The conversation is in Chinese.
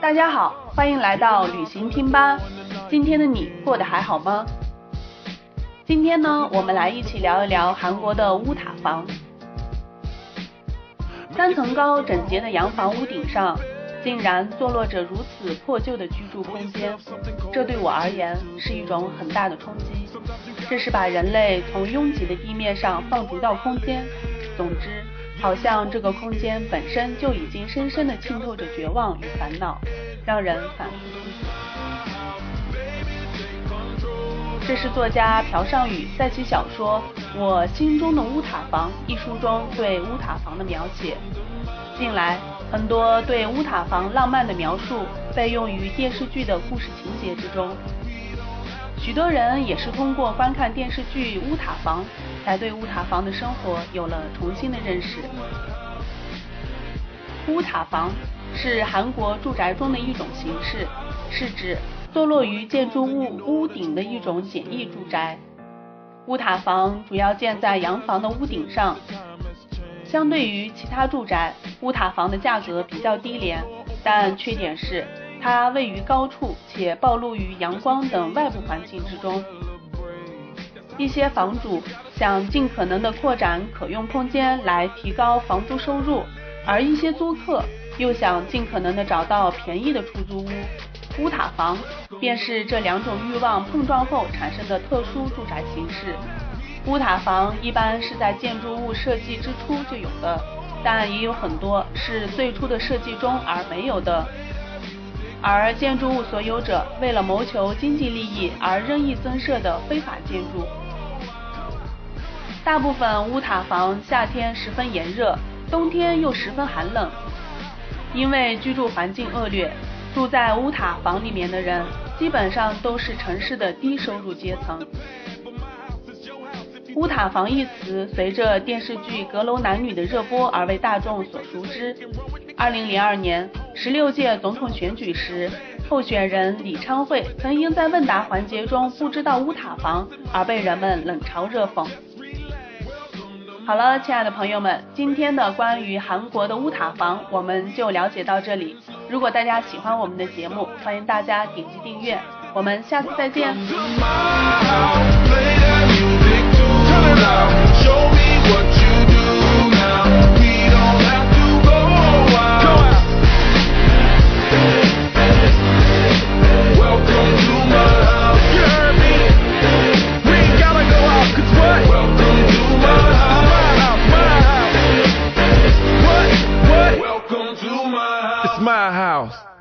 大家好，欢迎来到旅行听吧。今天的你过得还好吗？今天呢，我们来一起聊一聊韩国的乌塔房。三层高整洁的洋房屋顶上，竟然坐落着如此破旧的居住空间，这对我而言是一种很大的冲击。这是把人类从拥挤的地面上放逐到空间。总之，好像这个空间本身就已经深深的浸透着绝望与烦恼，让人反复。这是作家朴尚宇在其小说《我心中的乌塔房》一书中对乌塔房的描写。近来，很多对乌塔房浪漫的描述被用于电视剧的故事情节之中。许多人也是通过观看电视剧《乌塔房》，才对乌塔房的生活有了重新的认识。乌塔房是韩国住宅中的一种形式，是指坐落于建筑物屋顶的一种简易住宅。乌塔房主要建在洋房的屋顶上，相对于其他住宅，乌塔房的价格比较低廉，但缺点是。它位于高处，且暴露于阳光等外部环境之中。一些房主想尽可能的扩展可用空间来提高房租收入，而一些租客又想尽可能的找到便宜的出租屋。乌塔房便是这两种欲望碰撞后产生的特殊住宅形式。乌塔房一般是在建筑物设计之初就有的，但也有很多是最初的设计中而没有的。而建筑物所有者为了谋求经济利益而任意增设的非法建筑，大部分乌塔房夏天十分炎热，冬天又十分寒冷。因为居住环境恶劣，住在乌塔房里面的人基本上都是城市的低收入阶层。乌塔房一词随着电视剧《阁楼男女》的热播而为大众所熟知。二零零二年十六届总统选举时，候选人李昌惠曾因在问答环节中不知道乌塔房而被人们冷嘲热讽。好了，亲爱的朋友们，今天的关于韩国的乌塔房我们就了解到这里。如果大家喜欢我们的节目，欢迎大家点击订阅。我们下次再见。My house.